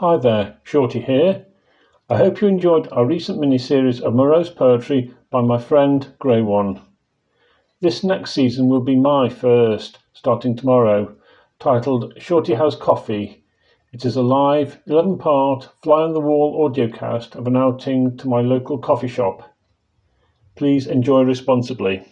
Hi there, Shorty here. I hope you enjoyed our recent mini-series of morose poetry by my friend Grey One. This next season will be my first, starting tomorrow, titled Shorty Has Coffee. It is a live, 11 part, fly on the wall audiocast of an outing to my local coffee shop. Please enjoy responsibly.